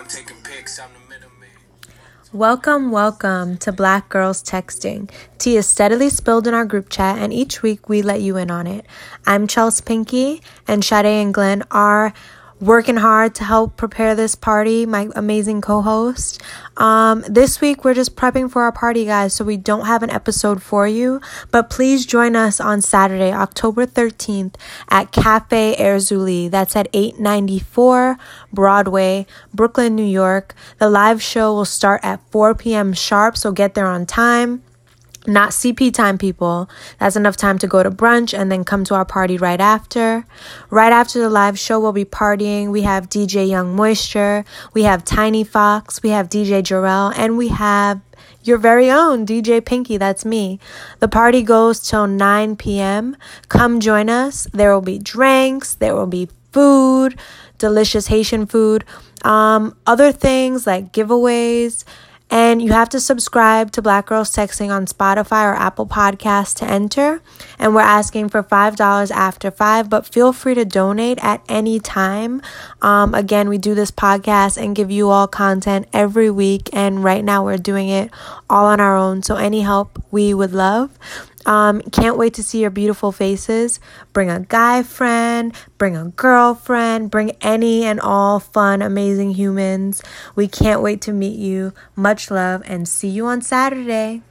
I'm taking pics, I'm the middleman. Welcome, welcome to Black Girls Texting. Tea is steadily spilled in our group chat, and each week we let you in on it. I'm Chelsea Pinky, and Sade and Glenn are working hard to help prepare this party, my amazing co host. Um, this week, we're just prepping for our party, guys, so we don't have an episode for you. But please join us on Saturday, October 13th at Cafe Erzulie. That's at 894 Broadway, Brooklyn, New York. The live show will start at 4 p.m. sharp, so get there on time not CP time, people. That's enough time to go to brunch and then come to our party right after. Right after the live show, we'll be partying. We have DJ Young Moisture, we have Tiny Fox, we have DJ Jarrell, and we have your very own DJ Pinky. That's me. The party goes till 9 p.m. Come join us. There will be drinks, there will be food, delicious Haitian food, um, other things like giveaways and you have to subscribe to Black Girls Texting on Spotify or Apple Podcasts to enter. And we're asking for $5 after 5 but feel free to donate at any time. Um, again, we do this podcast and give you all content every week. And right now we're doing it all on our own. So any help we would love. Um, can't wait to see your beautiful faces. Bring a guy friend, bring a girlfriend, bring any and all fun, amazing humans. We can't wait to meet you. Much love and see you on Saturday.